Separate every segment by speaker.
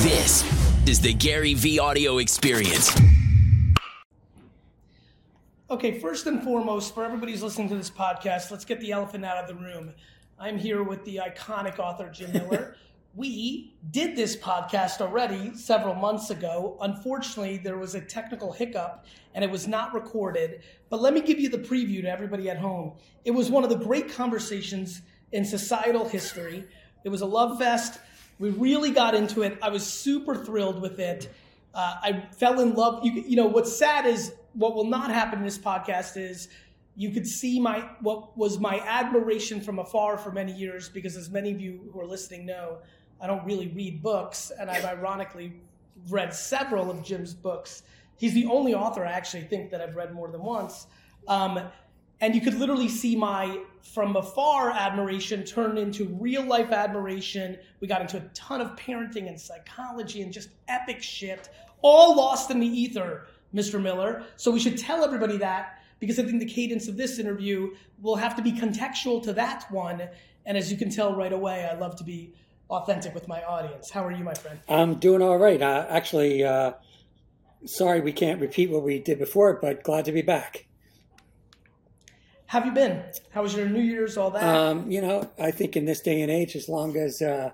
Speaker 1: This is the GaryVee audio experience.
Speaker 2: Okay, first and foremost, for everybody who's listening to this podcast, let's get the elephant out of the room. I'm here with the iconic author, Jim Miller. we did this podcast already several months ago. Unfortunately, there was a technical hiccup and it was not recorded. But let me give you the preview to everybody at home. It was one of the great conversations in societal history. It was a love fest. We really got into it. I was super thrilled with it. Uh, I fell in love. You, you know, what's sad is what will not happen in this podcast is you could see my what was my admiration from afar for many years because as many of you who are listening know i don't really read books and i've ironically read several of jim's books he's the only author i actually think that i've read more than once um, and you could literally see my from afar admiration turn into real life admiration we got into a ton of parenting and psychology and just epic shit all lost in the ether mr miller so we should tell everybody that because I think the cadence of this interview will have to be contextual to that one. And as you can tell right away, I love to be authentic with my audience. How are you, my friend?
Speaker 3: I'm doing all right. Uh, actually, uh, sorry we can't repeat what we did before, but glad to be back.
Speaker 2: Have you been? How was your New Year's? All that?
Speaker 3: Um, you know, I think in this day and age, as long as uh,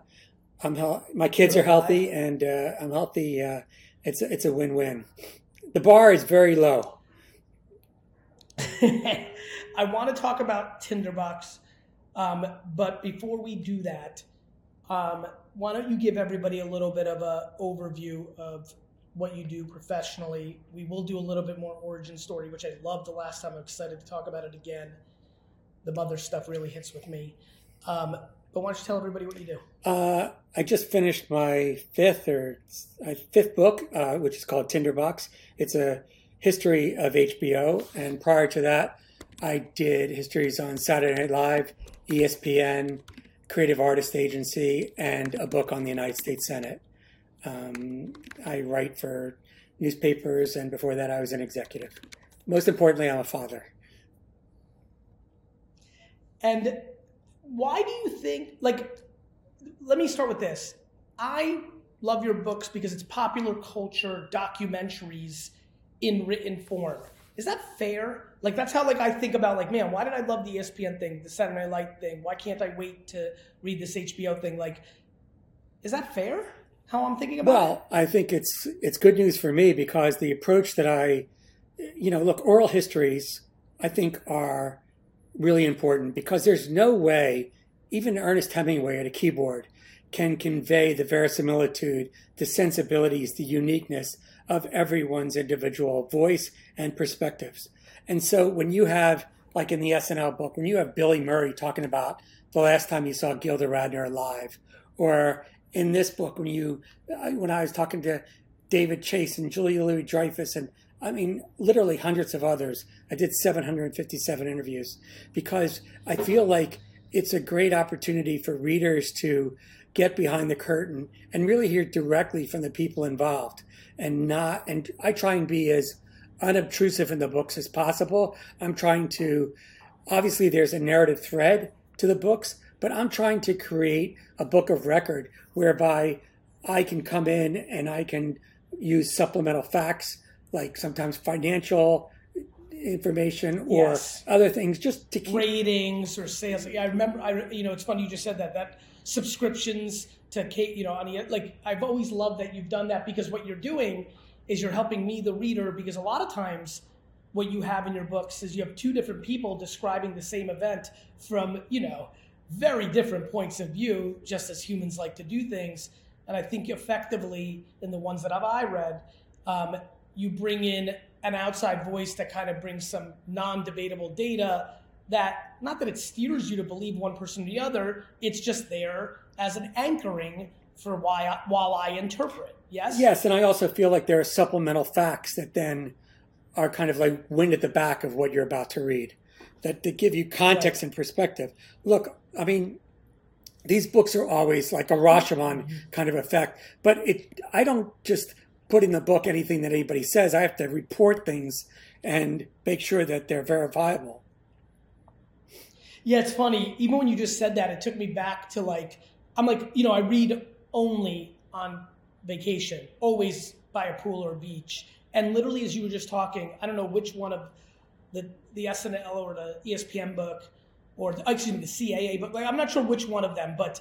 Speaker 3: I'm hel- my kids are healthy and uh, I'm healthy, uh, it's it's a win-win. The bar is very low.
Speaker 2: I want to talk about Tinderbox, um, but before we do that, um, why don't you give everybody a little bit of a overview of what you do professionally? We will do a little bit more origin story, which I loved the last time. I'm excited to talk about it again. The mother stuff really hits with me. Um, but why don't you tell everybody what you do?
Speaker 3: Uh, I just finished my fifth or uh, fifth book, uh, which is called Tinderbox. It's a history of HBO. And prior to that, I did histories on Saturday Night Live, ESPN, Creative Artist Agency, and a book on the United States Senate. Um, I write for newspapers, and before that, I was an executive. Most importantly, I'm a father.
Speaker 2: And why do you think, like, let me start with this. I love your books because it's popular culture, documentaries, in written form. Is that fair? Like that's how like I think about like man, why did I love the ESPN thing, the Saturday Night Live thing? Why can't I wait to read this HBO thing? Like, is that fair? How I'm thinking about
Speaker 3: well, it? I think it's it's good news for me because the approach that I, you know, look, oral histories I think are really important because there's no way even Ernest Hemingway at a keyboard can convey the verisimilitude, the sensibilities, the uniqueness of everyone's individual voice and perspectives. And so when you have, like in the SNL book, when you have Billy Murray talking about the last time he saw Gilda Radner live, or in this book when you, when I was talking to David Chase and Julia Louis Dreyfus and I mean, literally hundreds of others. I did 757 interviews because I feel like it's a great opportunity for readers to get behind the curtain and really hear directly from the people involved and not and I try and be as unobtrusive in the books as possible. I'm trying to obviously there's a narrative thread to the books, but I'm trying to create a book of record whereby I can come in and I can use supplemental facts like sometimes financial information or yes. other things just to keep
Speaker 2: ratings or sales. Yeah, I remember I you know it's funny you just said that that subscriptions to Kate, you know, on the, like I've always loved that you've done that because what you're doing is you're helping me, the reader, because a lot of times what you have in your books is you have two different people describing the same event from, you know, very different points of view, just as humans like to do things. And I think effectively in the ones that I've I read, um, you bring in an outside voice that kind of brings some non-debatable data that not that it steers you to believe one person or the other, it's just there as an anchoring for why I, while I interpret. Yes.
Speaker 3: Yes, and I also feel like there are supplemental facts that then are kind of like wind at the back of what you're about to read, that, that give you context right. and perspective. Look, I mean, these books are always like a Rashomon mm-hmm. kind of effect, but it I don't just put in the book anything that anybody says. I have to report things and make sure that they're verifiable.
Speaker 2: Yeah, it's funny. Even when you just said that, it took me back to like, I'm like, you know, I read only on vacation, always by a pool or a beach. And literally, as you were just talking, I don't know which one of the the SNL or the ESPN book or the, excuse me the CAA book. Like I'm not sure which one of them, but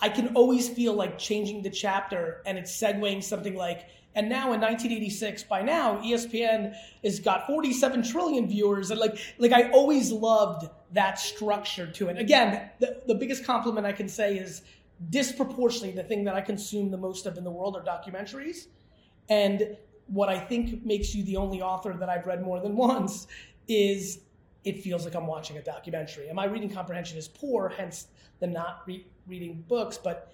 Speaker 2: I can always feel like changing the chapter and it's segueing something like. And now in 1986, by now ESPN has got 47 trillion viewers, and like like I always loved that structure to it. Again, the, the biggest compliment I can say is disproportionately the thing that I consume the most of in the world are documentaries. And what I think makes you the only author that I've read more than once is it feels like I'm watching a documentary. And my reading comprehension is poor, hence the not re- reading books, but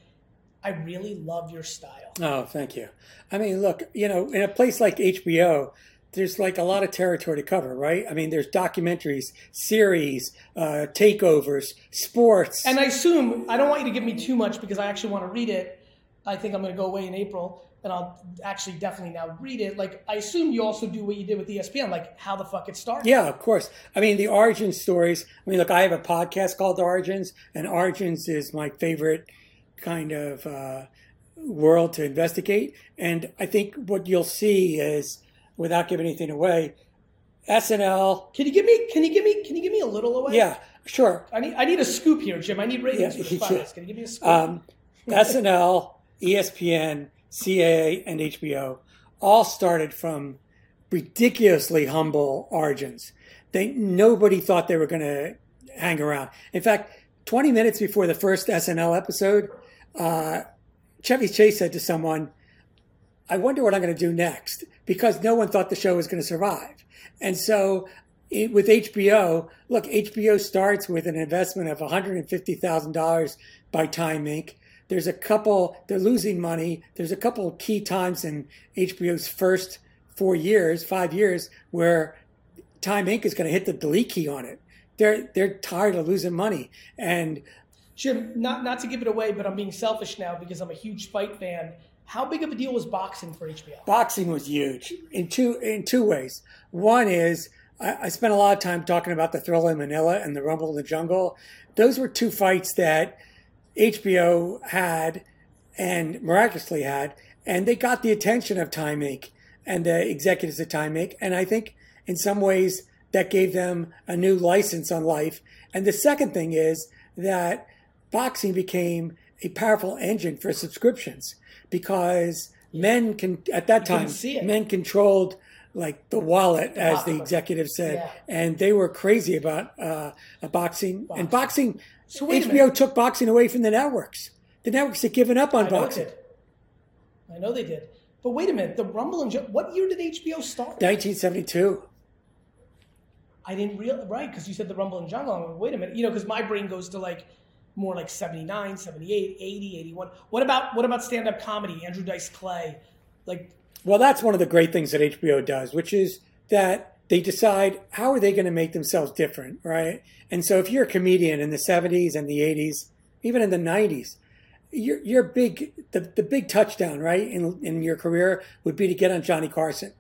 Speaker 2: I really love your style.
Speaker 3: Oh, thank you. I mean, look, you know, in a place like HBO, there's like a lot of territory to cover, right? I mean, there's documentaries, series, uh, takeovers, sports.
Speaker 2: And I assume, I don't want you to give me too much because I actually want to read it. I think I'm going to go away in April and I'll actually definitely now read it. Like, I assume you also do what you did with ESPN, like how the fuck it started.
Speaker 3: Yeah, of course. I mean, the origin stories. I mean, look, I have a podcast called Origins, and Origins is my favorite kind of uh, world to investigate. And I think what you'll see is, without giving anything away, SNL.
Speaker 2: Can you give me? Can you give me? Can you give me a little away?
Speaker 3: Yeah, sure.
Speaker 2: I need. I need a scoop here, Jim. I need ratings
Speaker 3: Yeah,
Speaker 2: for this
Speaker 3: yeah.
Speaker 2: Can you give me a scoop?
Speaker 3: Um, SNL, ESPN, CAA, and HBO all started from ridiculously humble origins. They nobody thought they were going to hang around. In fact, 20 minutes before the first SNL episode, uh, Chevy Chase said to someone, "I wonder what I'm going to do next," because no one thought the show was going to survive. And so, it, with HBO, look, HBO starts with an investment of $150,000 by Time Inc. There's a couple, they're losing money. There's a couple of key times in HBO's first four years, five years, where Time Inc. is going to hit the delete key on it. They're they're tired of losing money, and
Speaker 2: Jim, not not to give it away, but I'm being selfish now because I'm a huge fight fan. How big of a deal was boxing for HBO?
Speaker 3: boxing was huge in two in two ways. One is I, I spent a lot of time talking about the Thrilla in Manila and the Rumble in the Jungle. Those were two fights that HBO had and miraculously had, and they got the attention of Time Inc. and the executives at Time Inc. And I think in some ways that gave them a new license on life. And the second thing is that boxing became a powerful engine for subscriptions because men can at that time men controlled like the wallet as the executive said
Speaker 2: Yeah.
Speaker 3: and they were crazy about uh, a boxing and boxing
Speaker 2: So
Speaker 3: HBO took boxing away from the networks the networks had given up on
Speaker 2: I
Speaker 3: boxing.
Speaker 2: I know they did. But wait a minute, the Rumble and Ju- what year did HBO start?
Speaker 3: 1972
Speaker 2: I didn't realize, right because you said the Rumble and Jungle. I'm like, wait a minute, you know, because my brain goes to like more like 79, 78, 80, 81. What about what about stand up comedy? Andrew Dice Clay, like
Speaker 3: Well, that's one of the great things that HBO does, which is that they decide how are they going to make themselves different, right? And so if you're a comedian in the 70s and the 80s, even in the 90s, your your big the, the big touchdown, right, in in your career would be to get on Johnny Carson.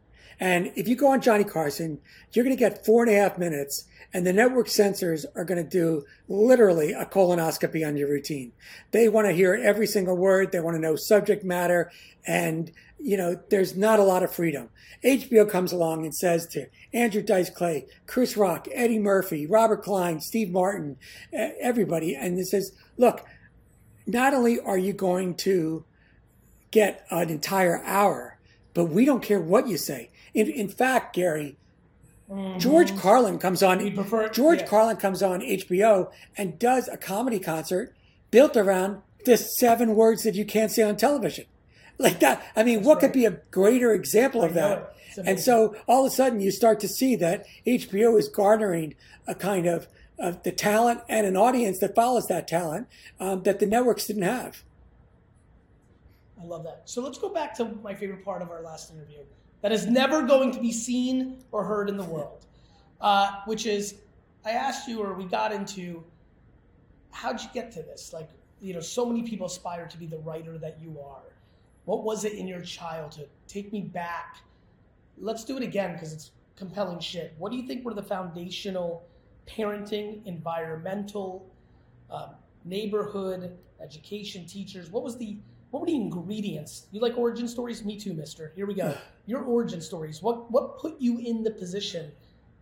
Speaker 3: And if you go on Johnny Carson, you're going to get four and a half minutes, and the network censors are going to do literally a colonoscopy on your routine. They want to hear every single word. They want to know subject matter, and you know there's not a lot of freedom. HBO comes along and says to Andrew Dice Clay, Chris Rock, Eddie Murphy, Robert Klein, Steve Martin, everybody, and it says, look, not only are you going to get an entire hour, but we don't care what you say. In, in fact, Gary, George Carlin comes on.
Speaker 2: You prefer-
Speaker 3: George
Speaker 2: yeah.
Speaker 3: Carlin comes on HBO and does a comedy concert built around the seven words that you can't say on television. Like that. I mean, what could be a greater example of that? And so all of a sudden you start to see that HBO is garnering a kind of, of the talent and an audience that follows that talent um, that the networks didn't have.
Speaker 2: I love that. So let's go back to my favorite part of our last interview that is never going to be seen or heard in the world, uh, which is I asked you, or we got into, how'd you get to this? Like, you know, so many people aspire to be the writer that you are. What was it in your childhood? Take me back. Let's do it again because it's compelling shit. What do you think were the foundational parenting, environmental, um, neighborhood, education, teachers? What was the what were the ingredients? You like origin stories? Me too, Mister. Here we go. Your origin stories. What what put you in the position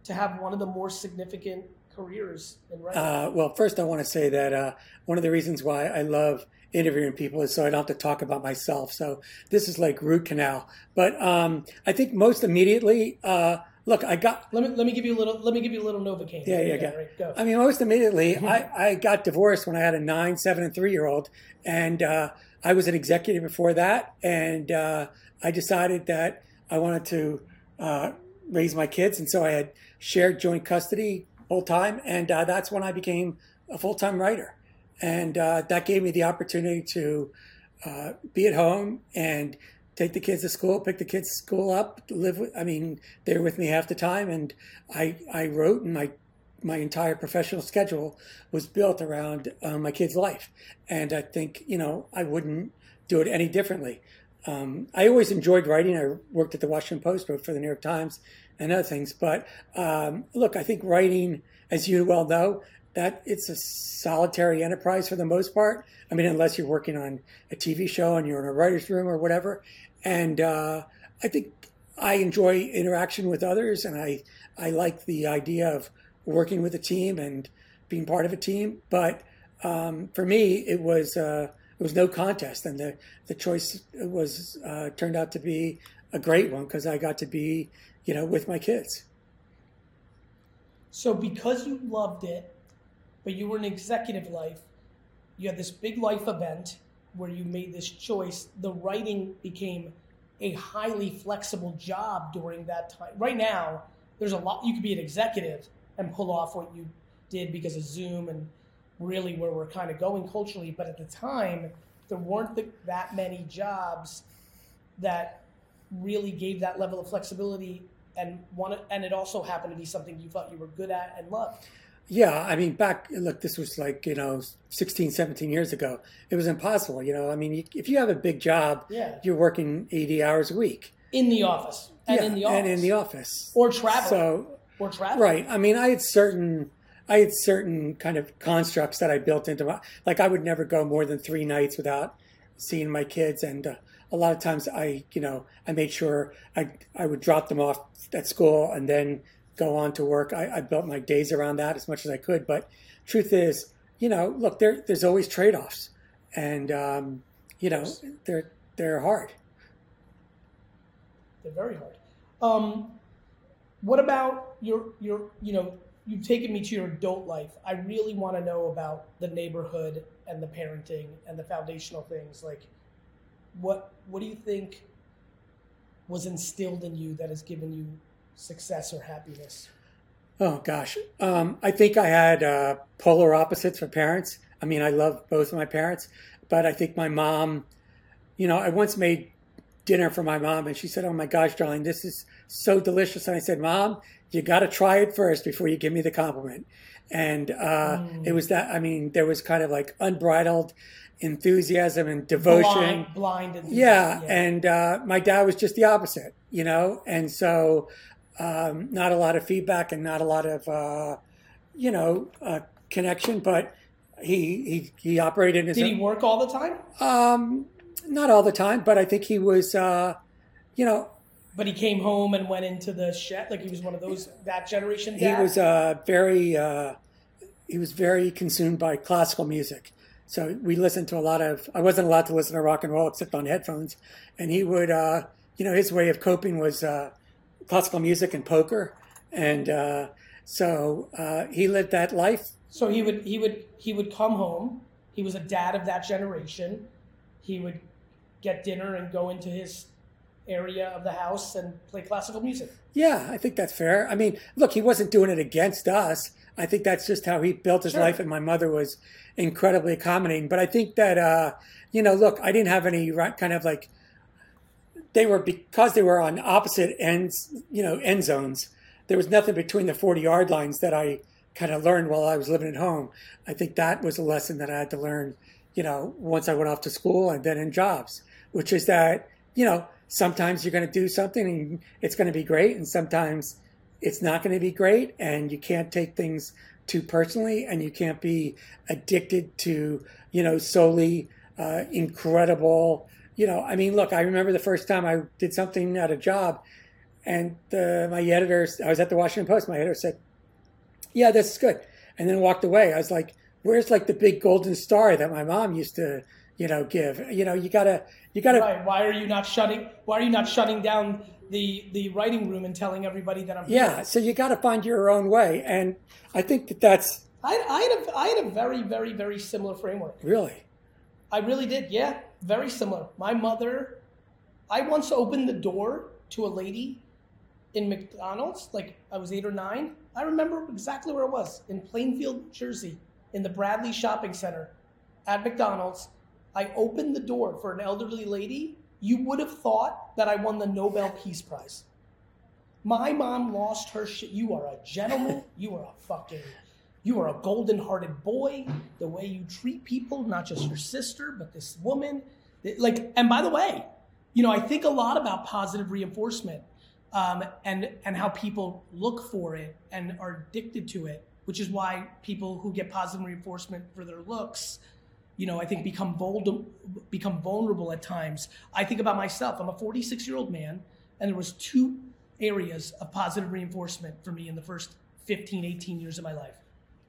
Speaker 2: to have one of the more significant careers in writing?
Speaker 3: Uh, well, first, I want to say that uh, one of the reasons why I love interviewing people is so I don't have to talk about myself. So this is like root canal. But um, I think most immediately, uh, look, I got.
Speaker 2: let me let me give you a little. Let me give you a little novocaine.
Speaker 3: Yeah, yeah, yeah.
Speaker 2: right, go.
Speaker 3: I mean, most immediately, I, I got divorced when I had a nine, seven, and three year old, and uh, I was an executive before that, and uh, I decided that I wanted to uh, raise my kids, and so I had shared joint custody full time, and uh, that's when I became a full time writer, and uh, that gave me the opportunity to uh, be at home and take the kids to school, pick the kids school up, live with. I mean, they're with me half the time, and I I wrote, and my my entire professional schedule was built around uh, my kid's life, and I think you know I wouldn't do it any differently. Um, I always enjoyed writing. I worked at the Washington Post, wrote for the New York Times, and other things. But um, look, I think writing, as you well know, that it's a solitary enterprise for the most part. I mean, unless you're working on a TV show and you're in a writer's room or whatever. And uh, I think I enjoy interaction with others, and I I like the idea of working with a team and being part of a team. But um, for me, it was uh, it was no contest, and the the choice was uh, turned out to be a great one because I got to be you know with my kids.
Speaker 2: So because you loved it, but you were in executive life, you had this big life event where you made this choice. The writing became a highly flexible job during that time. Right now, there's a lot you could be an executive and pull off what you did because of Zoom and really where we're kind of going culturally. But at the time, there weren't the, that many jobs that really gave that level of flexibility and one and it also happened to be something you thought you were good at and loved.
Speaker 3: Yeah, I mean, back, look, this was like, you know, 16, 17 years ago. It was impossible. You know, I mean, if you have a big job,
Speaker 2: Yeah.
Speaker 3: you're working 80 hours a week.
Speaker 2: in the office and
Speaker 3: yeah,
Speaker 2: in the office
Speaker 3: And in the office.
Speaker 2: or traveling
Speaker 3: So,
Speaker 2: traveling.
Speaker 3: right. I mean, I had certain, I had certain kind of constructs that I built into my, like I would never go more than three nights without seeing my kids. And uh, a lot of times I, you know, I made sure I, I would drop them off at school and then go on to work. I, I built my days around that as much as I could. But truth is, you know, look, there, there's always trade-offs and, um, you know, they're, they're hard.
Speaker 2: They're very hard. Um, what about your your you know you've taken me to your adult life. I really want to know about the neighborhood and the parenting and the foundational things. Like, what what do you think was instilled in you that has given you success or happiness?
Speaker 3: Oh gosh, um, I think I had uh, polar opposites for parents. I mean, I love both of my parents, but I think my mom. You know, I once made dinner for my mom, and she said, "Oh my gosh, darling, this is so delicious." And I said, "Mom, you got to try it first before you give me the compliment." And uh, it was that. I mean, there was kind of like unbridled enthusiasm and devotion.
Speaker 2: Blind, blind and
Speaker 3: Yeah, and uh, my dad was just the opposite, you know, and so um, not a lot of feedback and not a lot of, uh, you know, uh, connection. But he he he operated as
Speaker 2: did he work all the time?
Speaker 3: um, not all the time, but I think he was, uh, you know,
Speaker 2: But he came home and went into the shed. Like he was one of those that generation.
Speaker 3: he was uh, very uh, he was very consumed by classical music. So we listened to a lot of. I wasn't allowed to listen to rock and roll except on headphones, and he would, uh, you know, his way of coping was uh, classical music and poker, and uh, so uh, he lived that life.
Speaker 2: So he would he would he would come home. He was a dad of that generation. He would get dinner and go into his area of the house and play classical music.
Speaker 3: Yeah, I think that's fair. I mean, look, he wasn't doing it against us. I think that's just how he built his
Speaker 2: Sure.
Speaker 3: life, and my mother was incredibly accommodating. But I think that, uh, you know, look, I didn't have any kind of like they were because they were on opposite ends, you know, end zones. There was nothing between the forty yard lines that I kind of learned while I was living at home. I think that was a lesson that I had to learn, you know, once I went off to school and then in jobs, which is that, you know, sometimes you're going to do something and it's going to be great, and sometimes it's not going to be great, and you can't take things too personally, and you can't be addicted to, you know, solely uh, incredible. You know, I mean, look, I remember the first time I did something at a job, and uh, my editor, I was at the Washington Post. My editor said, "Yeah, this is good," and then walked away. I was like, "Where's like the big golden star that my mom used to?" You know give. You know you gotta you gotta
Speaker 2: right. why are you not shutting why are you not shutting down the the writing room and telling everybody that i'm
Speaker 3: yeah
Speaker 2: here?
Speaker 3: so you gotta find your own way and i think that that's
Speaker 2: I, I had a, I had a very very very similar framework.
Speaker 3: Really?
Speaker 2: I really did yeah very similar. My mother i once opened the door to a lady in mcdonald's like i was eight or nine. I remember exactly where it was in plainfield jersey in the bradley shopping center at mcdonald's I opened the door for an elderly lady, you would have thought that I won the Nobel Peace Prize. My mom lost her shit. You are a gentleman. You are a fucking, you are a golden hearted boy. The way you treat people, not just your sister, but this woman. Like, and by the way, you know, I think a lot about positive reinforcement um, and, and how people look for it and are addicted to it, which is why people who get positive reinforcement for their looks you know, I think become vulnerable, become vulnerable at times. I think about myself. I'm a 46 year old man, and there was two areas of positive reinforcement for me in the first 15, 18 years of my life.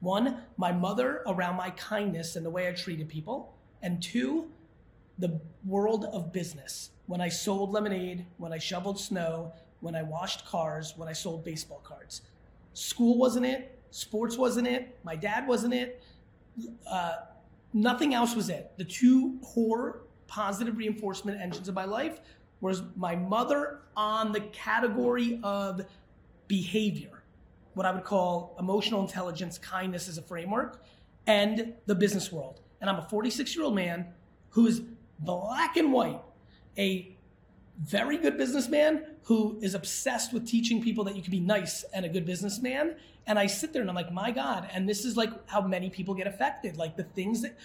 Speaker 2: One, my mother around my kindness and the way I treated people, and two, the world of business. When I sold lemonade, when I shoveled snow, when I washed cars, when I sold baseball cards. School wasn't it. Sports wasn't it. My dad wasn't it. Uh, Nothing else was it. The two core positive reinforcement engines of my life was my mother on the category of behavior, what I would call emotional intelligence, kindness as a framework, and the business world. And I'm a 46 year old man who's black and white, a very good businessman who is obsessed with teaching people that you can be nice and a good businessman. And I sit there and I'm like, my God. And this is like how many people get affected. Like the things that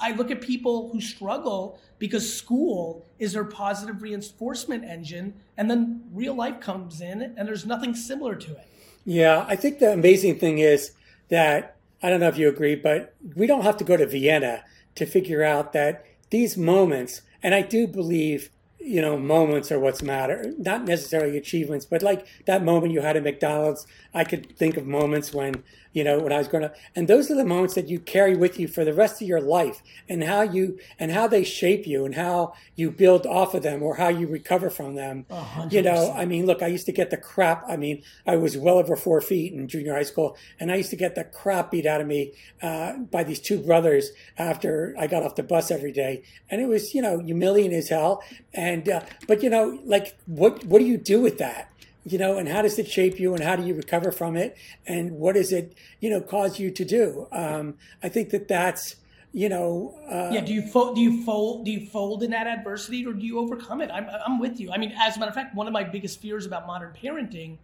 Speaker 2: I look at people who struggle because school is their positive reinforcement engine. And then real life comes in and there's nothing similar to it.
Speaker 3: Yeah. I think the amazing thing is that I don't know if you agree, but we don't have to go to Vienna to figure out that these moments, and I do believe you know, moments are what's matter. Not necessarily achievements, but like that moment you had at McDonald's. I could think of moments when, you know, when I was growing up, and those are the moments that you carry with you for the rest of your life, and how you and how they shape you, and how you build off of them, or how you recover from them. 100%. You know, I mean, look, I used to get the crap. I mean, I was well over four feet in junior high school, and I used to get the crap beat out of me uh, by these two brothers after I got off the bus every day, and it was, you know, humiliating as hell. And and uh, but you know, like what what do you do with that? You know, and how does it shape you, and how do you recover from it, and what does it you know cause you to do? Um, I think that that's you know. Uh,
Speaker 2: yeah. Do you fold? Do you fold? Do you fold in that adversity, or do you overcome it? I'm I'm with you. I mean, as a matter of fact, one of my biggest fears about modern parenting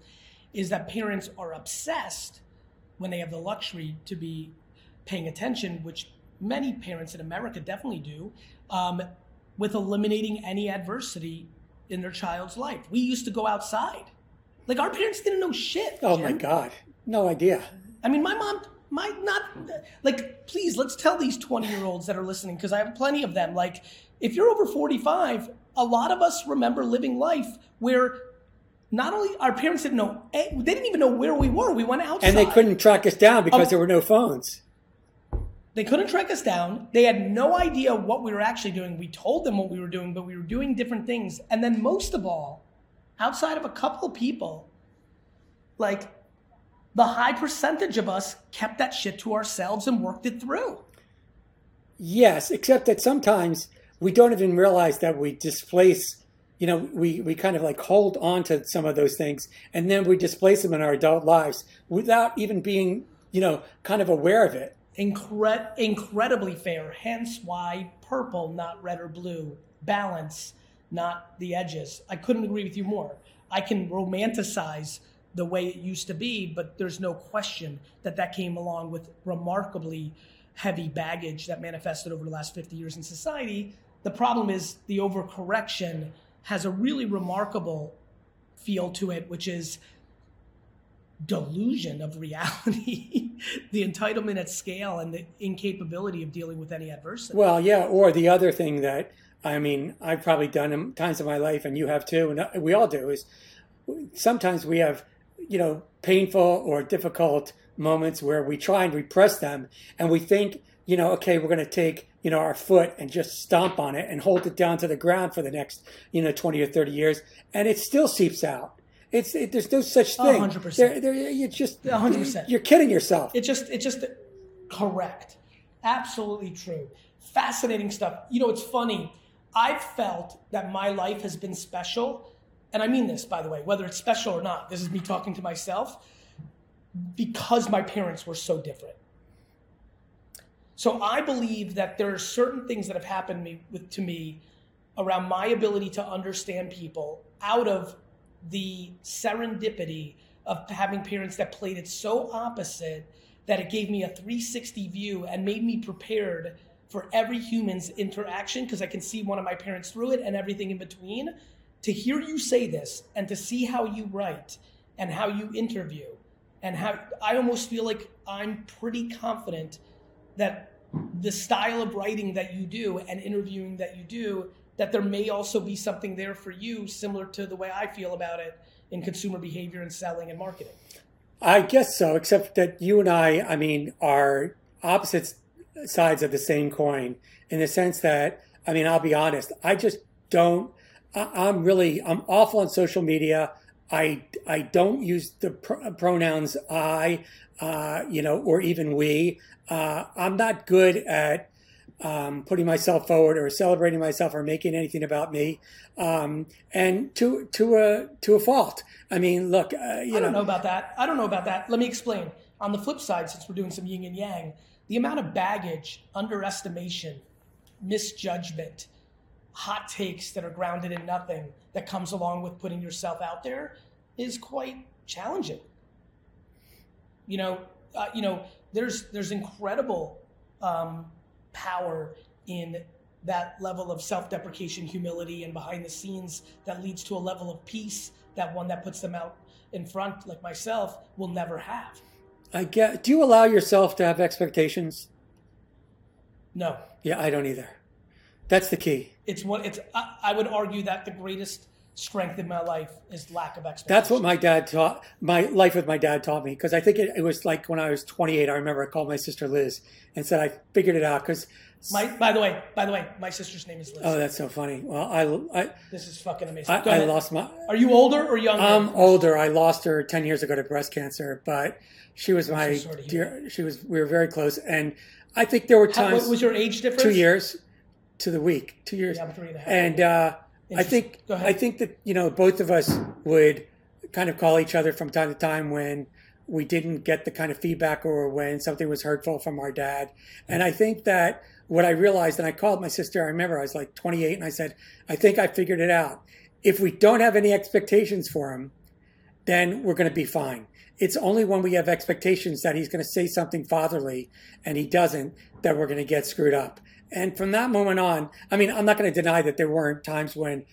Speaker 2: is that parents are obsessed when they have the luxury to be paying attention, which many parents in America definitely do. Um, with eliminating any adversity in their child's life. We used to go outside. Like our parents didn't know shit.
Speaker 3: Oh Jim. my God. No idea.
Speaker 2: I mean, my mom might not, like, please, let's tell these 20 year olds that are listening, because I have plenty of them. Like, if you're over 45, a lot of us remember living life where not only our parents didn't know, they didn't even know where we were. We went outside.
Speaker 3: And they couldn't track us down because oh, there were no phones.
Speaker 2: They couldn't track us down. They had no idea what we were actually doing. We told them what we were doing, but we were doing different things. And then, most of all, outside of a couple of people, like the high percentage of us kept that shit to ourselves and worked it through.
Speaker 3: Yes, except that sometimes we don't even realize that we displace, you know, we, we kind of like hold on to some of those things and then we displace them in our adult lives without even being, you know, kind of aware of it.
Speaker 2: Incred- incredibly fair. Hence why purple, not red or blue. Balance, not the edges. I couldn't agree with you more. I can romanticize the way it used to be, but there's no question that that came along with remarkably heavy baggage that manifested over the last 50 years in society. The problem is the overcorrection has a really remarkable feel to it, which is delusion of reality, the entitlement at scale, and the incapability of dealing with any adversity.
Speaker 3: Well, yeah. Or the other thing that I mean, I've probably done them times of my life, and you have too, and uh, we all do, is sometimes we have, you know, painful or difficult moments where we try and repress them, and we think, you know, okay, we're going to take, you know, our foot and just stomp on it and hold it down to the ground for the next, you know, 20 or 30 years, and it still seeps out. It's it, there's no such thing.
Speaker 2: 100%.
Speaker 3: There, there, you just
Speaker 2: 100%.
Speaker 3: You're kidding yourself.
Speaker 2: It just it just correct. Absolutely true. Fascinating stuff. You know, it's funny. I've felt that my life has been special, and I mean this by the way, whether it's special or not. This is me talking to myself because my parents were so different. So I believe that there are certain things that have happened me, with, to me around my ability to understand people out of the serendipity of having parents that played it so opposite that it gave me a 360 view and made me prepared for every human's interaction because I can see one of my parents through it and everything in between. To hear you say this and to see how you write and how you interview and how I almost feel like I'm pretty confident that the style of writing that you do and interviewing that you do that there may also be something there for you similar to the way I feel about it in consumer behavior and selling and marketing.
Speaker 3: I guess so, except that you and I, I mean, are opposite sides of the same coin in the sense that, I mean, I'll be honest, I just don't, I, am really, I'm awful on social media. I, I don't use the pr- pronouns I, uh, you know, or even we. Uh, I'm not good at um, putting myself forward or celebrating myself or making anything about me, um, and to to a to a fault. I mean, look, uh, you
Speaker 2: I don't
Speaker 3: know,
Speaker 2: know about that. I don't know about that. Let me explain. On the flip side, since we're doing some yin and yang, the amount of baggage, underestimation, misjudgment, hot takes that are grounded in nothing that comes along with putting yourself out there is quite challenging. You know, uh, you know, there's there's incredible um, power in that level of self-deprecation, humility, and behind the scenes that leads to a level of peace that one that puts them out in front, like myself, will never have.
Speaker 3: I get. Do you allow yourself to have expectations?
Speaker 2: No,
Speaker 3: Yeah, I don't either. That's the key.
Speaker 2: it's what it's. I, I would argue that the greatest strength in my life is lack of expectation.
Speaker 3: That's what my dad taught. My life with my dad taught me because I think it, it was like when I was 28. I remember I called my sister Liz and said I figured it out because.
Speaker 2: My, by the way, by the way, my sister's name is Liz.
Speaker 3: Oh, that's so funny. Well, I I,
Speaker 2: this is fucking amazing.
Speaker 3: I, I lost my.
Speaker 2: Are you older or younger?
Speaker 3: I'm older. I lost her 10 years ago to breast cancer, but she was my
Speaker 2: so sorry to hear
Speaker 3: dear. She was. We were very close, and I think there were
Speaker 2: How-
Speaker 3: times.
Speaker 2: what was your age difference?
Speaker 3: two years to the week. Two years.
Speaker 2: Yeah, I'm three and a half.
Speaker 3: And uh, I think I think that you know both of us would kind of call each other from time to time when we didn't get the kind of feedback or when something was hurtful from our dad. And I think that what I realized, and I called my sister. I remember I was like 28, and I said, "I think I figured it out. If we don't have any expectations for him, then we're going to be fine." It's only when we have expectations that he's going to say something fatherly and he doesn't that we're going to get screwed up. And from that moment on, I mean, I'm not going to deny that there weren't times when,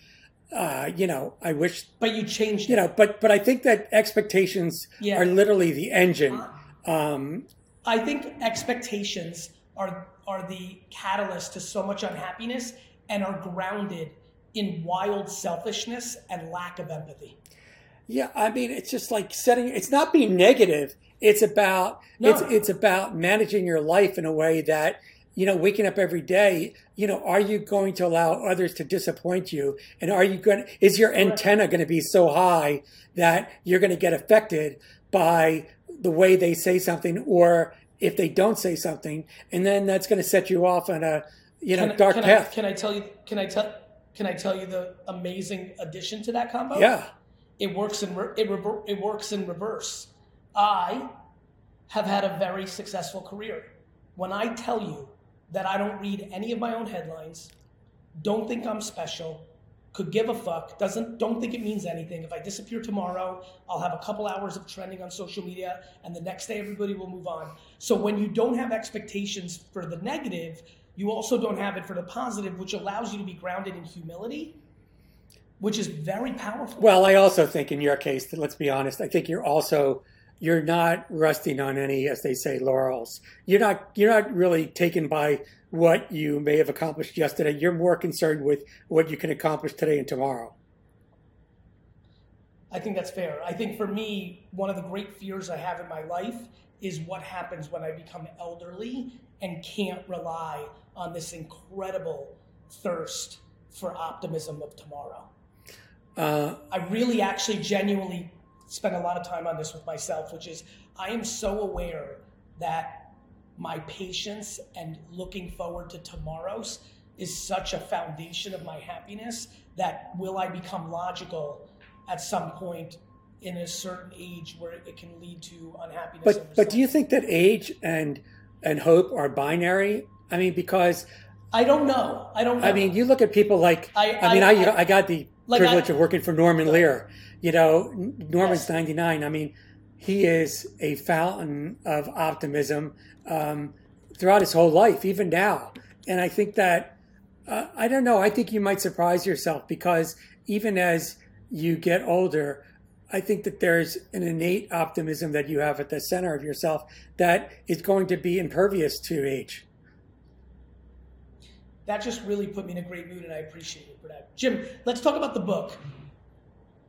Speaker 3: uh, you know, I wish,
Speaker 2: but you changed
Speaker 3: you
Speaker 2: it.
Speaker 3: know, but but I think that expectations
Speaker 2: Yeah.
Speaker 3: are literally the engine. Um,
Speaker 2: I think expectations are are the catalyst to so much unhappiness and are grounded in wild selfishness and lack of empathy.
Speaker 3: yeah, I mean, it's just like setting. It's not being negative. It's about
Speaker 2: No.
Speaker 3: it's it's about managing your life in a way that you know, waking up every day. You know, are you going to allow others to disappoint you? And are you going? to Is your antenna going to be so high that you're going to get affected by the way they say something, or if they don't say something, and then that's going to set you off on a you know
Speaker 2: Can,
Speaker 3: dark
Speaker 2: can
Speaker 3: path.
Speaker 2: I, can I tell you? Can I tell? Can I tell you the amazing addition to that combo?
Speaker 3: yeah.
Speaker 2: it works in re- it, rever- it works in reverse. I have had a very successful career. When I tell you that I don't read any of my own headlines, don't think I'm special, could give a fuck, doesn't don't think it means anything. If I disappear tomorrow, I'll have a couple hours of trending on social media and the next day everybody will move on. So when you don't have expectations for the negative, you also don't have it for the positive, which allows you to be grounded in humility, which is very powerful.
Speaker 3: Well, I also think in your case, let's be honest, I think you're also you're not resting on any, as they say, laurels. You're not you're not really taken by what you may have accomplished yesterday. You're more concerned with what you can accomplish today and tomorrow.
Speaker 2: I think that's fair. I think for me, one of the great fears I have in my life is what happens when I become elderly and can't rely on this incredible thirst for optimism of tomorrow. Uh, I really actually genuinely spend a lot of time on this with myself, which is I am so aware that my patience and looking forward to tomorrows is such a foundation of my happiness that will I become logical at some point in a certain age where it can lead to unhappiness.
Speaker 3: But but do you think that age and and hope are binary? I mean, because
Speaker 2: I don't know. I don't. Know.
Speaker 3: I mean, you look at people like I. I mean, I I, I got the like privilege of working for Norman Lear. You know, Norman's yes. ninety nine. I mean, he is a fountain of optimism um, throughout his whole life, even now. And I think that uh, I don't know. I think you might surprise yourself because even as you get older, I think that there's an innate optimism that you have at the center of yourself that is going to be impervious to age.
Speaker 2: That just really put me in a great mood, and I appreciate it for that. Jim, let's talk about the book.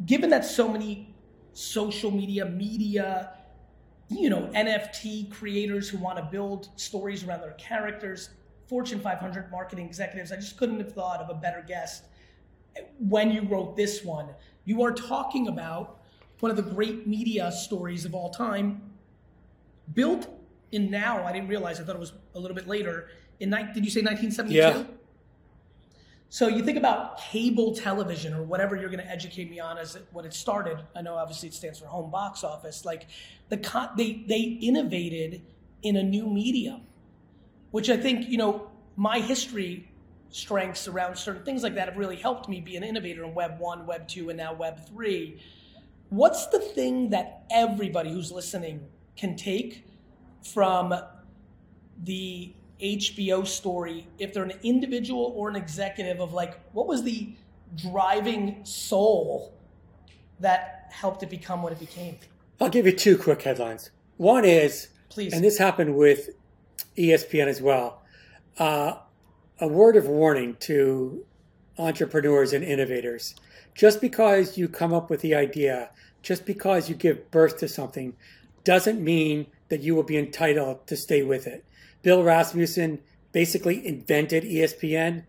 Speaker 2: Given that so many social media, media, you know, NFT creators who want to build stories around their characters, Fortune 500 marketing executives, I just couldn't have thought of a better guest when you wrote this one. You are talking about one of the great media stories of all time, built in now. I didn't realize. I thought it was a little bit later. In did you say 1972? Yeah. So you think about cable television or whatever you're going to educate me on as it, when it started. I know obviously it stands for home box office. Like the they they innovated in a new medium, which I think you know my history strengths around certain things like that have really helped me be an innovator in Web one, Web two, and now Web three. What's the thing that everybody who's listening can take from the HBO story if they're an individual or an executive of like what was the driving soul that helped it become what it became?
Speaker 3: I'll give you two quick headlines. One is,
Speaker 2: please,
Speaker 3: and this happened with ESPN as well. Uh, a word of warning to entrepreneurs and innovators. Just because you come up with the idea, just because you give birth to something, doesn't mean that you will be entitled to stay with it. Bill Rasmussen basically invented ESPN,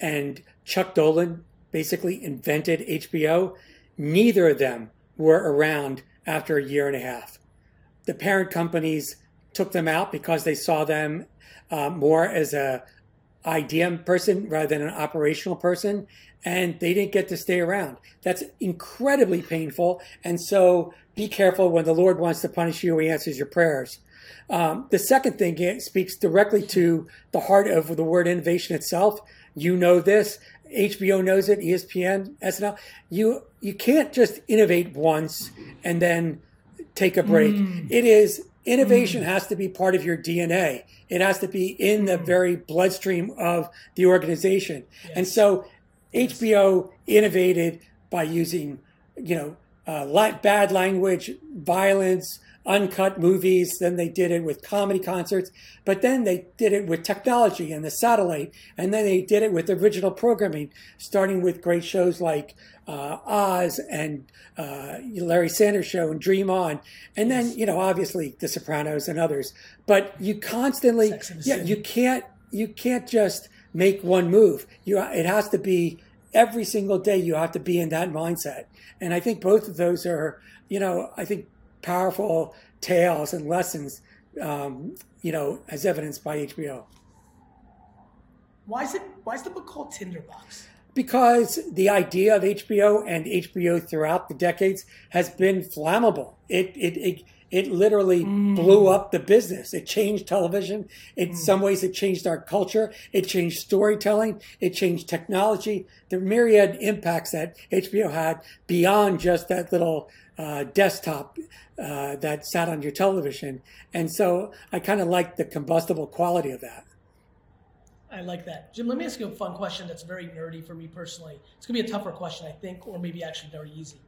Speaker 3: and Chuck Dolan basically invented HBO. Neither of them were around after a year and a half. The parent companies took them out because they saw them uh, more as a IDM person rather than an operational person, and they didn't get to stay around. That's incredibly painful. And so be careful when the Lord wants to punish you, he answers your prayers. Um, the second thing speaks directly to the heart of the word innovation itself. You know this. HBO knows it. ESPN, SNL. You you can't just innovate once and then take a break. Mm. It is innovation mm. has to be part of your DNA. It has to be in the very bloodstream of the organization. Yes. And so HBO innovated by using, you know, uh, bad language, violence, uncut movies. Then they did it with comedy concerts. But then they did it with technology and the satellite. And then they did it with original programming, starting with great shows like uh, Oz and uh, Larry Sanders Show and Dream On. And then, you know, obviously The Sopranos and others. But you constantly, yeah, you can't, you can't just make one move. You, it has to be every single day you have to be in that mindset. And I think both of those are, you know, I think powerful tales and lessons, um, you know, as evidenced by HBO.
Speaker 2: Why is it? Why is the book called Tinderbox?
Speaker 3: Because the idea of HBO and HBO throughout the decades has been flammable. It it it, it literally mm. blew up the business. It changed television. In mm. some ways, it changed our culture. It changed storytelling. It changed technology. The myriad impacts that HBO had beyond just that little uh, desktop uh, that sat on your television. And so I kind of like the combustible quality of that.
Speaker 2: I like that. Jim, let me ask you a fun question that's very nerdy for me personally. It's going to be a tougher question, I think, or maybe actually very easy.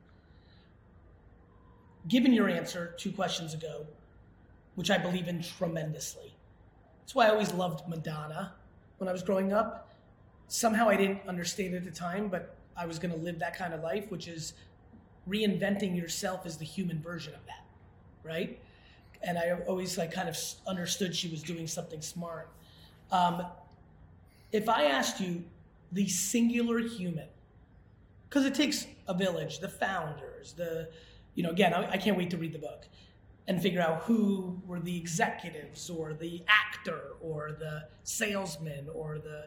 Speaker 2: given your answer two questions ago, which I believe in tremendously. That's why I always loved Madonna when I was growing up. Somehow I didn't understand at the time, but I was going to live that kind of life, which is reinventing yourself as the human version of that, right? And I always like kind of understood she was doing something smart. Um, if I asked you the singular human, because it takes a village, the founders, the, you know, again, I, I can't wait to read the book and figure out who were the executives or the actor or the salesman or the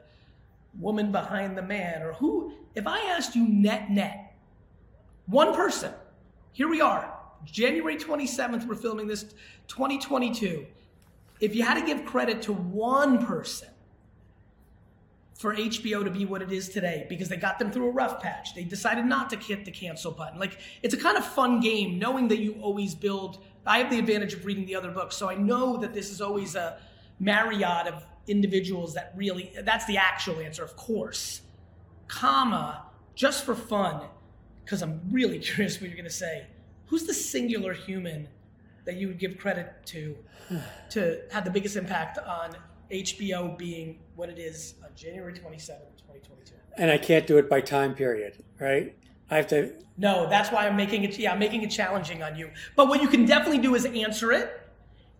Speaker 2: woman behind the man or who if i asked you net net one person here we are january 27th we're filming this 2022 if you had to give credit to one person for HBO to be what it is today because they got them through a rough patch. They decided not to hit the cancel button. Like it's a kind of fun game knowing that you always build I have the advantage of reading the other books, so I know that this is always a myriad of individuals that really, that's the actual answer, of course. Comma, just for fun, because I'm really curious what you're going to say. Who's the singular human that you would give credit to to have the biggest impact on HBO being what it is on January 27, 2022?
Speaker 3: And I can't do it by time period, right? I have to.
Speaker 2: No, that's why I'm making it. Yeah, I'm making it challenging on you. But what you can definitely do is answer it,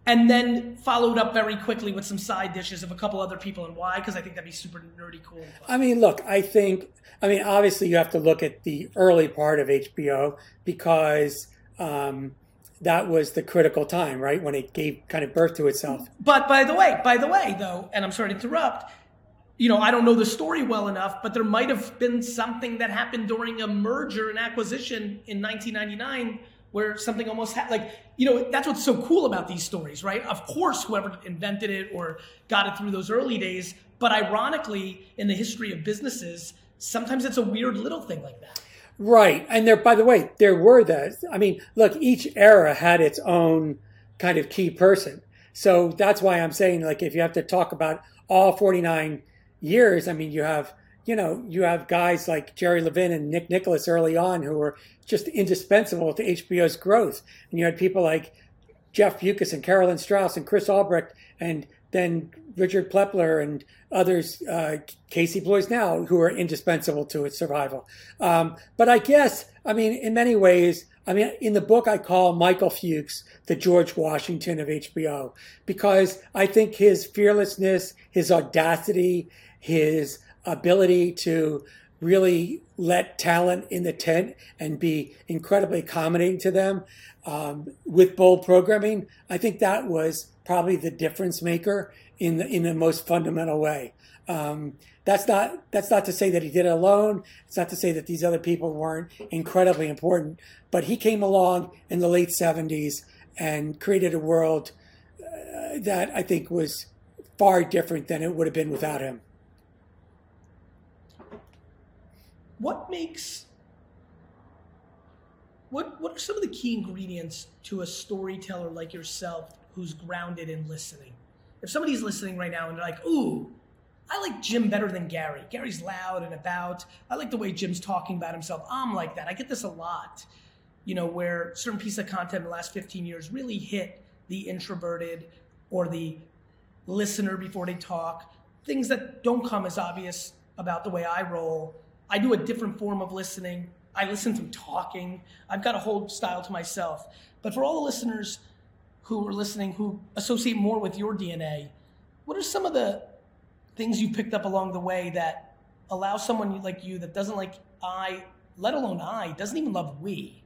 Speaker 2: and then followed up very quickly with some side dishes of a couple other people and why, because I think that'd be super nerdy cool.
Speaker 3: I mean, look, I think. I mean, obviously, you have to look at the early part of HBO because. Um, that was the critical time, right, when it gave kind of birth to itself.
Speaker 2: But by the way, by the way, though, and I'm sorry to interrupt, you know, I don't know the story well enough, but there might have been something that happened during a merger and acquisition in 1999 where something almost had like you know that's what's so cool about these stories right? Of course whoever invented it or got it through those early days but ironically in the history of businesses sometimes it's a weird little thing like that.
Speaker 3: Right and there by the way there were that i mean look each era had its own kind of key person. So that's why i'm saying like if you have to talk about all 49 years, I mean, you have you know you have guys like Jerry Levin and Nick Nicholas early on who were just indispensable to HBO's growth, and you had people like Jeff Bewkes and Carolyn Strauss and Chris Albrecht and then Richard Plepler and others, uh, Casey Bloys now, who are indispensable to its survival. Um, but I guess, I mean, in many ways, I mean, in the book, I call Michael Fuchs the George Washington of HBO because I think his fearlessness, his audacity, his ability to really let talent in the tent and be incredibly accommodating to them um, with bold programming. I think that was probably the difference maker in the in the most fundamental way. Um, that's not that's not to say that he did it alone. It's not to say that these other people weren't incredibly important. But he came along in the late '70s and created a world uh, that I think was far different than it would have been without him.
Speaker 2: What makes what what are some of the key ingredients to a storyteller like yourself who's grounded in listening? If somebody's listening right now and they're like, "Ooh, I like Jim better than Gary. Gary's loud and about. I like the way Jim's talking about himself. I'm like that. I get this a lot. You know, where certain piece of content in the last 15 years really hit the introverted or the listener before they talk. Things that don't come as obvious about the way I roll I do a different form of listening. I listen through talking. I've got a whole style to myself. But for all the listeners who are listening who associate more with your DNA, what are some of the things you picked up along the way that allow someone like you that doesn't like I, let alone I, doesn't even love we,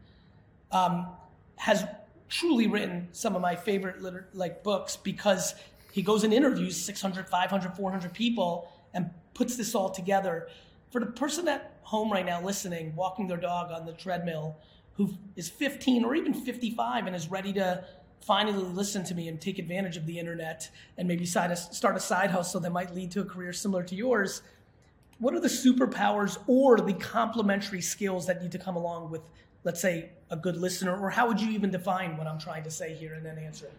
Speaker 2: um, has truly written some of my favorite liter- like books because he goes and interviews 600, 500, 400 people and puts this all together for the person at home right now listening, walking their dog on the treadmill, who is 15 or even 55 and is ready to finally listen to me and take advantage of the internet and maybe start a side hustle that might lead to a career similar to yours, what are the superpowers or the complementary skills that need to come along with, let's say, a good listener? Or how would you even define what I'm trying to say here and then answer it?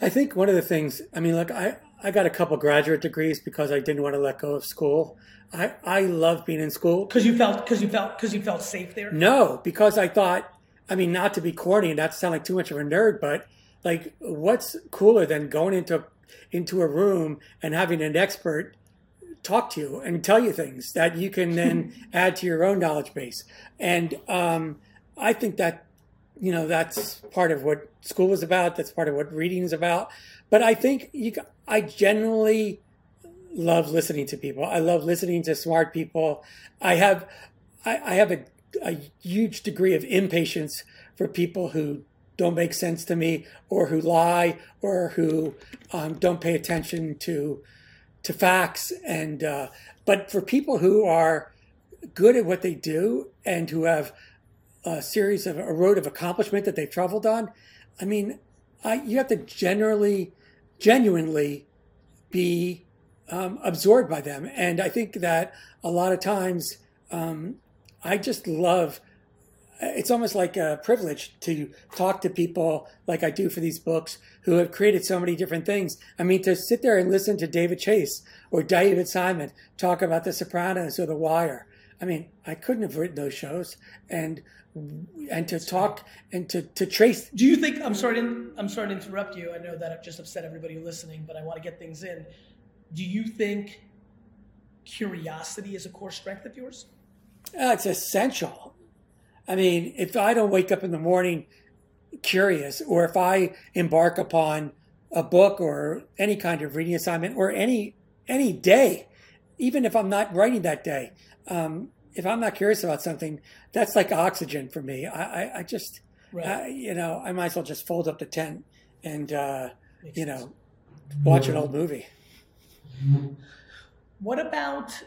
Speaker 3: I think one of the things, I mean, look, I, I got a couple graduate degrees because I didn't want to let go of school. I, I love being in school
Speaker 2: because you felt because you felt because you felt safe there.
Speaker 3: No, because I thought I mean, not to be corny and not to sound like too much of a nerd, but like, what's cooler than going into into a room and having an expert talk to you and tell you things that you can then add to your own knowledge base? And um, I think that you know that's part of what school is about. That's part of what reading is about. But I think you, I generally love listening to people. I love listening to smart people. I have, I, I have a, a huge degree of impatience for people who don't make sense to me or who lie or who um, don't pay attention to to facts and uh, but for people who are good at what they do and who have a series of a road of accomplishment that they've traveled on i mean I, you have to generally genuinely be um, absorbed by them. And I think that a lot of times um, I just love it's almost like a privilege to talk to people like I do for these books who have created so many different things. I mean, to sit there and listen to David Chase or David Simon talk about The Sopranos or The Wire. I mean, I couldn't have written those shows, and and to talk and to, to trace.
Speaker 2: Do you think I'm sorry? To, I'm sorry to interrupt you. I know that I've just upset everybody listening, but I want to get things in do you think curiosity is a core strength of yours?
Speaker 3: Uh, it's essential. I mean, if I don't wake up in the morning curious, or if I embark upon a book or any kind of reading assignment, or any any day, even if I'm not writing that day, um, if I'm not curious about something, that's like oxygen for me. I, I, I just, right. I, you know, I might as well just fold up the tent and, uh, you sense. know, watch an old movie.
Speaker 2: What about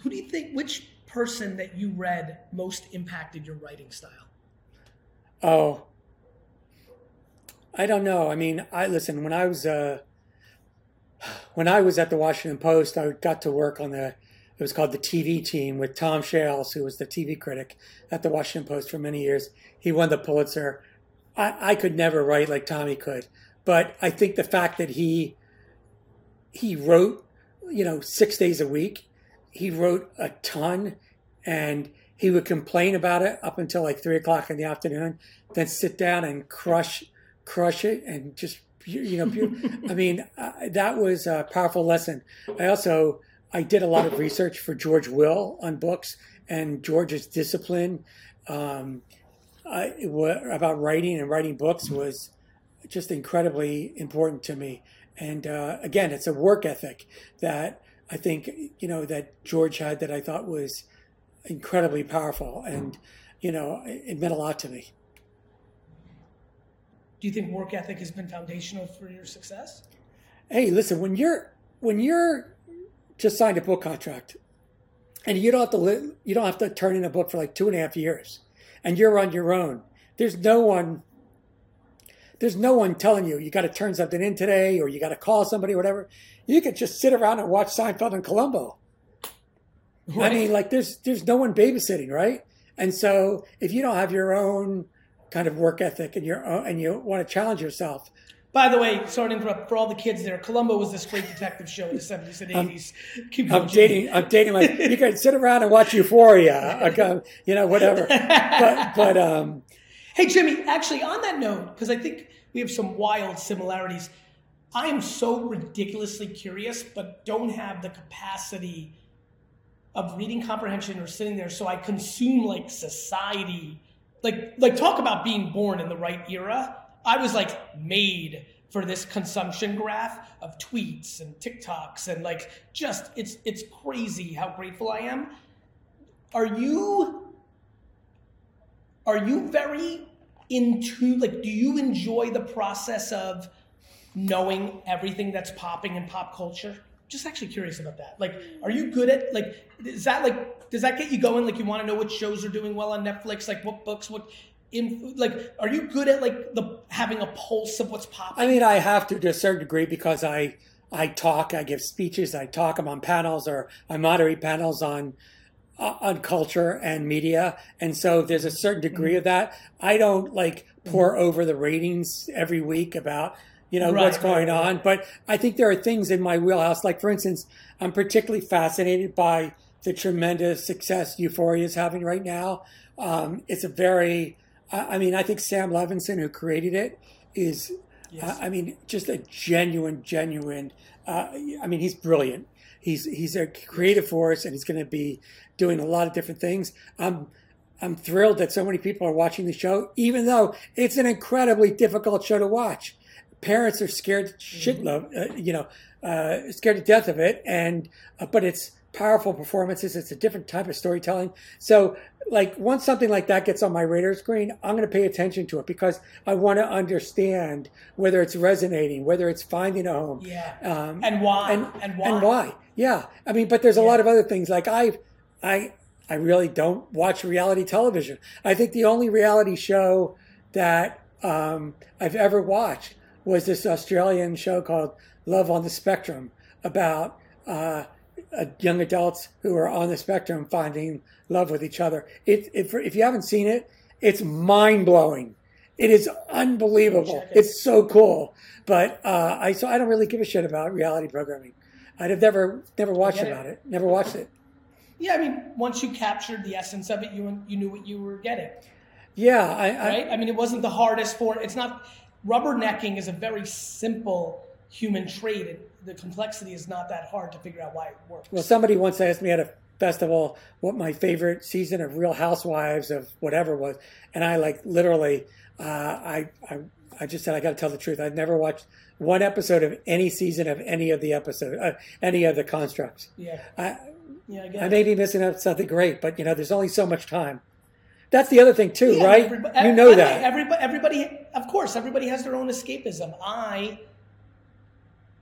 Speaker 2: who do you think which person that you read most impacted your writing style?
Speaker 3: Oh, I don't know. I mean, I listen when I was uh, when I was at the Washington Post, I got to work on the it was called the TV team with Tom Shales, who was the TV critic at the Washington Post for many years. He won the Pulitzer. I, I could never write like Tommy could, but I think the fact that he he wrote, you know, six days a week. He wrote a ton and he would complain about it up until like three o'clock in the afternoon, then sit down and crush, crush it and just, you know, I mean, uh, that was a powerful lesson. I also, I did a lot of research for George Will on books and George's discipline um, I, about writing and writing books was just incredibly important to me. And uh, again, it's a work ethic that I think you know that George had that I thought was incredibly powerful, and you know it meant a lot to me.
Speaker 2: Do you think work ethic has been foundational for your success?
Speaker 3: Hey, listen, when you're when you're just signed a book contract, and you don't have to li- you don't have to turn in a book for like two and a half years, and you're on your own. There's no one there's no one telling you you got to turn something in today or you got to call somebody or whatever. You could just sit around and watch Seinfeld and Columbo. Right. I mean, like there's there's no one babysitting, right? And so if you don't have your own kind of work ethic and your own, and you want to challenge yourself.
Speaker 2: By the way, sorry to interrupt. For all the kids there, Columbo was this great detective show in the seventies and eighties.
Speaker 3: I'm, I'm dating. I'm dating. Like you can sit around and watch Euphoria, you know, whatever. But but um,
Speaker 2: Hey, Jimmy, actually, on that note, because I think we have some wild similarities, I am so ridiculously curious, but don't have the capacity of reading comprehension or sitting there. So I consume like society. Like, like talk about being born in the right era. I was like made for this consumption graph of tweets and TikToks and like just it's it's crazy how grateful I am. Are you are you very into like do you enjoy the process of knowing everything that's popping in pop culture? Just actually curious about that. Like are you good at like is that like does that get you going? Like you want to know what shows are doing well on netflix like what books what in like are you good at like the having a pulse of what's popping
Speaker 3: i mean i have to to a certain degree because i i talk i give speeches i talk i'm on panels or i moderate panels on uh, on culture and media. And so there's a certain degree of that. I don't like pour mm-hmm. over the ratings every week about you know right, what's going right, on. But i think there are things in my wheelhouse. Like for instance i'm particularly fascinated by the tremendous success euphoria is having right now. Um, it's a very I, I mean, I think Sam Levinson, who created it, is,
Speaker 2: Yes.
Speaker 3: I I mean, just a genuine, genuine. Uh, I mean, he's brilliant. He's he's a creative force, and he's going to be doing a lot of different things. I'm I'm thrilled that so many people are watching the show, even though it's an incredibly difficult show to watch. Parents are scared shitlove, uh, you know, uh, scared to death of it, and uh, but it's powerful performances. It's a different type of storytelling. So, like, once something like that gets on my radar screen, I'm going to pay attention to it because I want to understand whether it's resonating, whether it's finding a home,
Speaker 2: Yeah.
Speaker 3: um,
Speaker 2: and why?
Speaker 3: and
Speaker 2: And, why?
Speaker 3: and why? Yeah, I mean, but there's a
Speaker 2: Yeah.
Speaker 3: lot of other things. Like I, I, I really don't watch reality television. I think the only reality show that um, I've ever watched was this Australian show called Love on the Spectrum about uh, uh, young adults who are on the spectrum finding love with each other. It, it, if you haven't seen it, it's mind blowing. It is unbelievable.
Speaker 2: It.
Speaker 3: It's so cool. But uh, I so I don't really give a shit about reality programming. I'd have never never watched
Speaker 2: it.
Speaker 3: about it. Never watched it.
Speaker 2: Yeah, I mean, once you captured the essence of it, you you knew what you were getting,
Speaker 3: Yeah, I, I
Speaker 2: right? I mean, it wasn't the hardest for. It's not rubbernecking is a very simple human trait. It, the complexity is not that hard to figure out why it works.
Speaker 3: well, somebody once asked me at a festival what my favorite season of Real Housewives of whatever was, and I like literally, uh, I, I I just said I got to tell the truth. I've never watched one episode of any season of any of the episode, uh, any of the constructs.
Speaker 2: yeah,
Speaker 3: I,
Speaker 2: yeah, I
Speaker 3: I may be missing out something great, but you know, there's only so much time. That's the other thing too,
Speaker 2: Yeah,
Speaker 3: right? you know
Speaker 2: way,
Speaker 3: that.
Speaker 2: everybody, everybody, of course, everybody has their own escapism. I,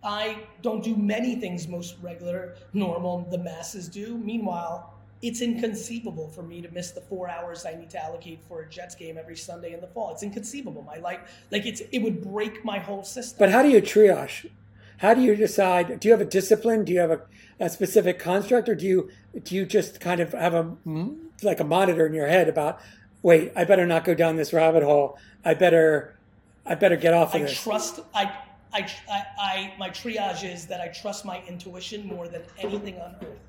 Speaker 2: I don't do many things most regular, normal, the masses do. Meanwhile, it's inconceivable for me to miss the four hours I need to allocate for a Jets game every Sunday in the fall. It's inconceivable. My life, like it's, it would break my whole system.
Speaker 3: But how do you triage? How do you decide? Do you have a discipline? Do you have a, a specific construct, or do you do you just kind of have a like a monitor in your head about? Wait, I better not go down this rabbit hole. I better, I better get off of
Speaker 2: I
Speaker 3: this.
Speaker 2: trust. I, I, I, I, my triage is that I trust my intuition more than anything on earth,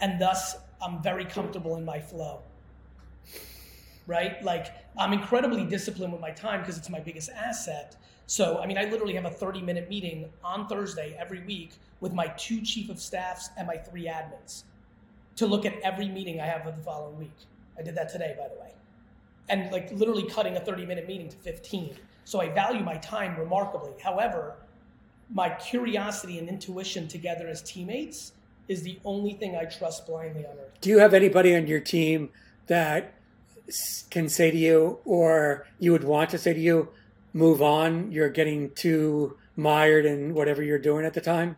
Speaker 2: and thus I'm very comfortable in my flow. Right? Like I'm incredibly disciplined with my time because it's my biggest asset. So I mean, I literally have a 30 minute meeting on Thursday every week with my two chief of staffs and my three admins to look at every meeting I have for the following week. I did that today, by the way and like literally cutting a 30 minute meeting to 15. So I value my time remarkably. However, my curiosity and intuition together as teammates is the only thing I trust blindly on earth.
Speaker 3: Do you have anybody on your team that can say to you, or you would want to say to you, "Move on. You're getting too mired in whatever you're doing at the time."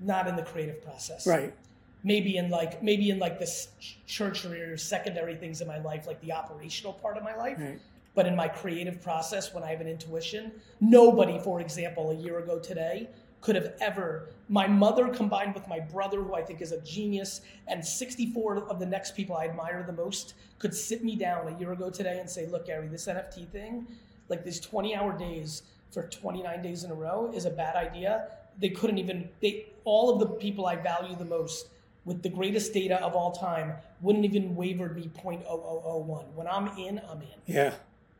Speaker 2: Not in the creative process.
Speaker 3: Right.
Speaker 2: Maybe in like maybe in like this church or secondary things in my life, like the operational part of my life.
Speaker 3: Right.
Speaker 2: But in my creative process, when I have an intuition, nobody, for example, a year ago today could have ever, my mother combined with my brother, who I think is a genius, and 64 of the next people I admire the most, could sit me down a year ago today and say, look, Gary, this NFT thing, like these 20 hour days for 29 days in a row is a bad idea. They couldn't even, they, all of the people I value the most with the greatest data of all time wouldn't even waver me 0.0001. When I'm in, I'm in.
Speaker 3: Yeah,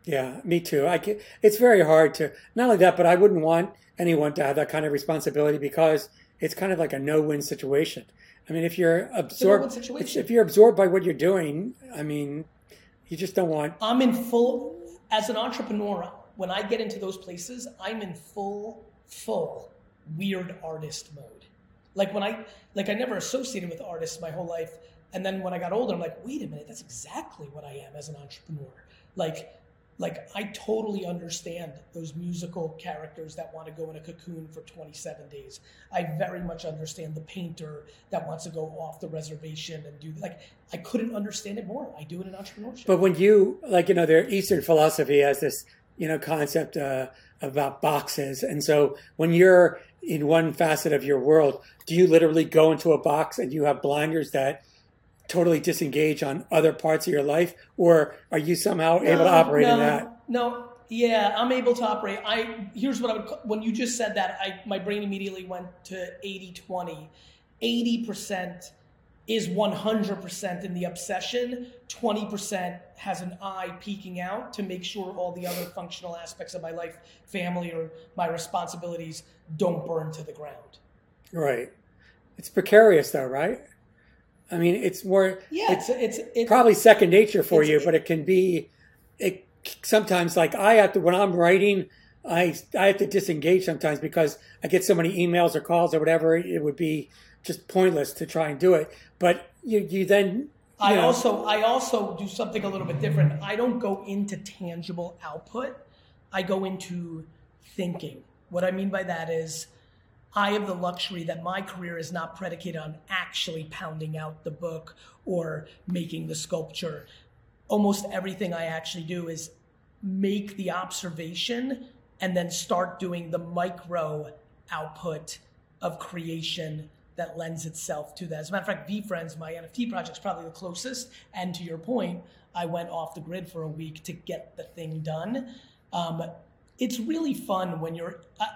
Speaker 3: yeah, me too. I can, it's very hard to not only that, but I wouldn't want anyone to have that kind of responsibility because it's kind of like a no-win situation. I mean, if you're absorbed,
Speaker 2: situation.
Speaker 3: if you're absorbed by what you're doing, I mean, you just don't want.
Speaker 2: I'm in full as an entrepreneur. When I get into those places, I'm in full, full weird artist mode. Like when I like I never associated with artists my whole life, and then when I got older, I'm like, wait a minute, that's exactly what I am as an entrepreneur. Like, like I totally understand those musical characters that want to go in a cocoon for 27 days. I very much understand the painter that wants to go off the reservation and do like I couldn't understand it more. I do it in entrepreneurship.
Speaker 3: But when you like, you know, their Eastern philosophy has this, you know, concept uh, about boxes, and so when you're in one facet of your world, do you literally go into a box and you have blinders that totally disengage on other parts of your life, or are you somehow able to operate
Speaker 2: no,
Speaker 3: in that?
Speaker 2: No, yeah, I'm able to operate. I here's what I would when you just said that, I my brain immediately went to 80 20. 80% is 100% in the obsession, 20% has an eye peeking out to make sure all the other functional aspects of my life, family, or my responsibilities don't burn to the ground.
Speaker 3: Right. It's precarious, though, right? I mean, it's more.
Speaker 2: Yeah, it's it's, it's
Speaker 3: probably second nature for you, but it can be. It sometimes like I have to when I'm writing, I I have to disengage sometimes because I get so many emails or calls or whatever. It would be just pointless to try and do it. But you you then. You
Speaker 2: I
Speaker 3: know,
Speaker 2: also I also do something a little bit different. I don't go into tangible output. I go into thinking. What I mean by that is I have the luxury that my career is not predicated on actually pounding out the book or making the sculpture. Almost everything I actually do is make the observation and then start doing the micro output of creation that lends itself to that. As a matter of fact, VeeFriends, my NFT project, is probably the closest. And to your point, I went off the grid for a week to get the thing done. Um, it's really fun when you're. I,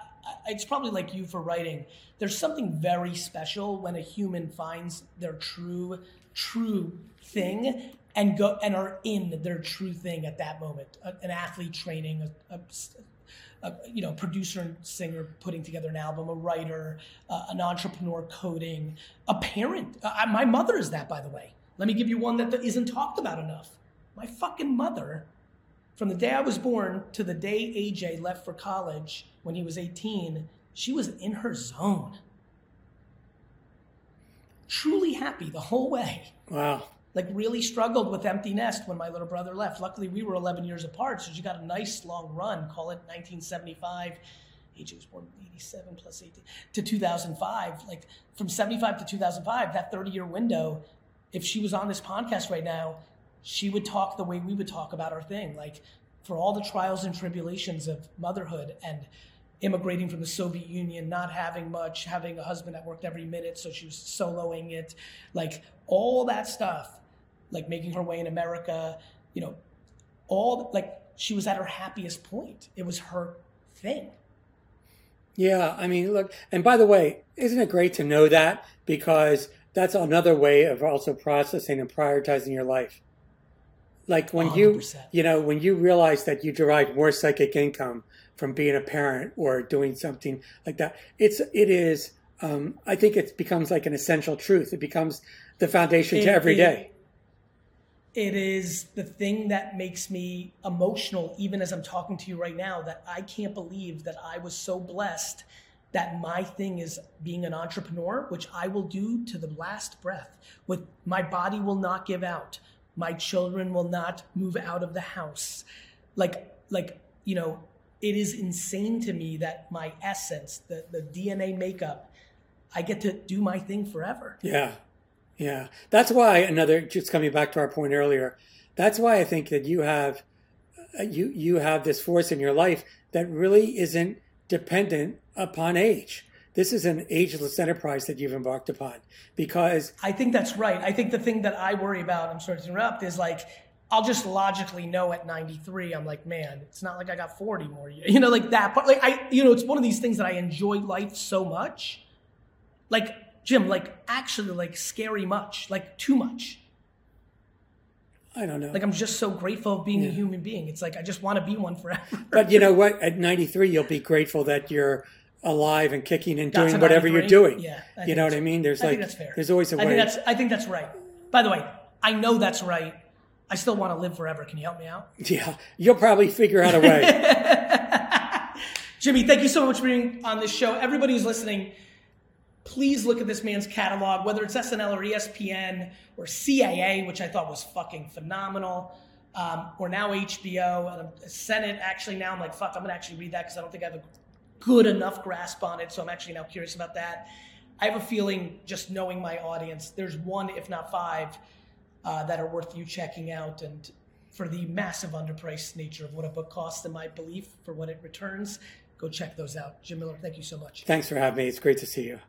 Speaker 2: it's probably like you for writing. There's something very special when a human finds their true, true thing and go and are in their true thing at that moment. A- an athlete training, a, a, a you know producer and singer putting together an album, a writer, uh, an entrepreneur coding, a parent. Uh, my mother is that, by the way. Let me give you one that isn't talked about enough. My fucking mother from the day I was born to the day AJ left for college when he was 18, she was in her zone. Truly happy the whole way.
Speaker 3: Wow.
Speaker 2: Like, really struggled with empty nest when my little brother left. Luckily, we were 11 years apart, so she got a nice long run, call it 1975. AJ was born in 87 plus 18 to 2005. Like, from 75 to 2005, that 30 year window, if she was on this podcast right now, she would talk the way we would talk about our thing. Like for all the trials and tribulations of motherhood and immigrating from the Soviet Union, not having much, having a husband that worked every minute, so she was soloing it, like all that stuff, like making her way in America, you know, all like she was at her happiest point. It was her thing.
Speaker 3: Yeah, I mean, look, and by the way, isn't it great to know that? Because that's another way of also processing and prioritizing your life. Like when you,
Speaker 2: 100%.
Speaker 3: you know, when you realize that you derive more psychic income from being a parent or doing something like that, it's, it is, um, I think it becomes like an essential truth. It becomes the foundation to
Speaker 2: It-
Speaker 3: every
Speaker 2: it-
Speaker 3: day.
Speaker 2: It is the thing that makes me emotional, even as I'm talking to you right now, that I can't believe that I was so blessed that my thing is being an entrepreneur, which I will do to the last breath. With my body will not give out. My children will not move out of the house. Like, like, you know, it is insane to me that my essence, the, the DNA makeup, I get to do my thing forever.
Speaker 3: Yeah. Yeah. That's why another just coming back to our point earlier, that's why I think that you have uh, you you have this force in your life that really isn't dependent upon age. This is an ageless enterprise that you've embarked upon because
Speaker 2: I think that's right. I think the thing that I worry about, I'm sorry to interrupt, is like I'll just logically know at 93, I'm like, man, it's not like I got 40 more years. You know, like that. But like I, you know, it's one of these things that I enjoy life so much. Like, Jim, like actually like scary much, like too much.
Speaker 3: I don't know.
Speaker 2: Like I'm just so grateful of being a human being. It's like I just want to be one forever.
Speaker 3: but you know what? At 93, you'll be grateful that you're alive and kicking and doing whatever you're doing.
Speaker 2: Yeah, I
Speaker 3: you know what I mean? There's
Speaker 2: I
Speaker 3: like
Speaker 2: that's fair.
Speaker 3: there's always a way.
Speaker 2: I think that's I think that's right. By the way, I know that's right. I still want to live forever. Can you help me out?
Speaker 3: yeah, you'll probably figure out a way.
Speaker 2: Jimmy, thank you so much for being on this show. Everybody who's listening, please look at this man's catalog, whether it's SNL or ESPN or CAA, which I thought was fucking phenomenal, um, or now HBO and I'm- Senate. Actually, now I'm like, fuck, I'm gonna actually read that because I don't think I have a good enough grasp on it. So I'm actually now curious about that. I have a feeling, just knowing my audience, there's one, if not five, uh, that are worth you checking out. And for the massive underpriced nature of what a book costs, and my belief, for what it returns, go check those out. Jim Miller, thank you so much.
Speaker 3: Thanks for having me. It's great to see you.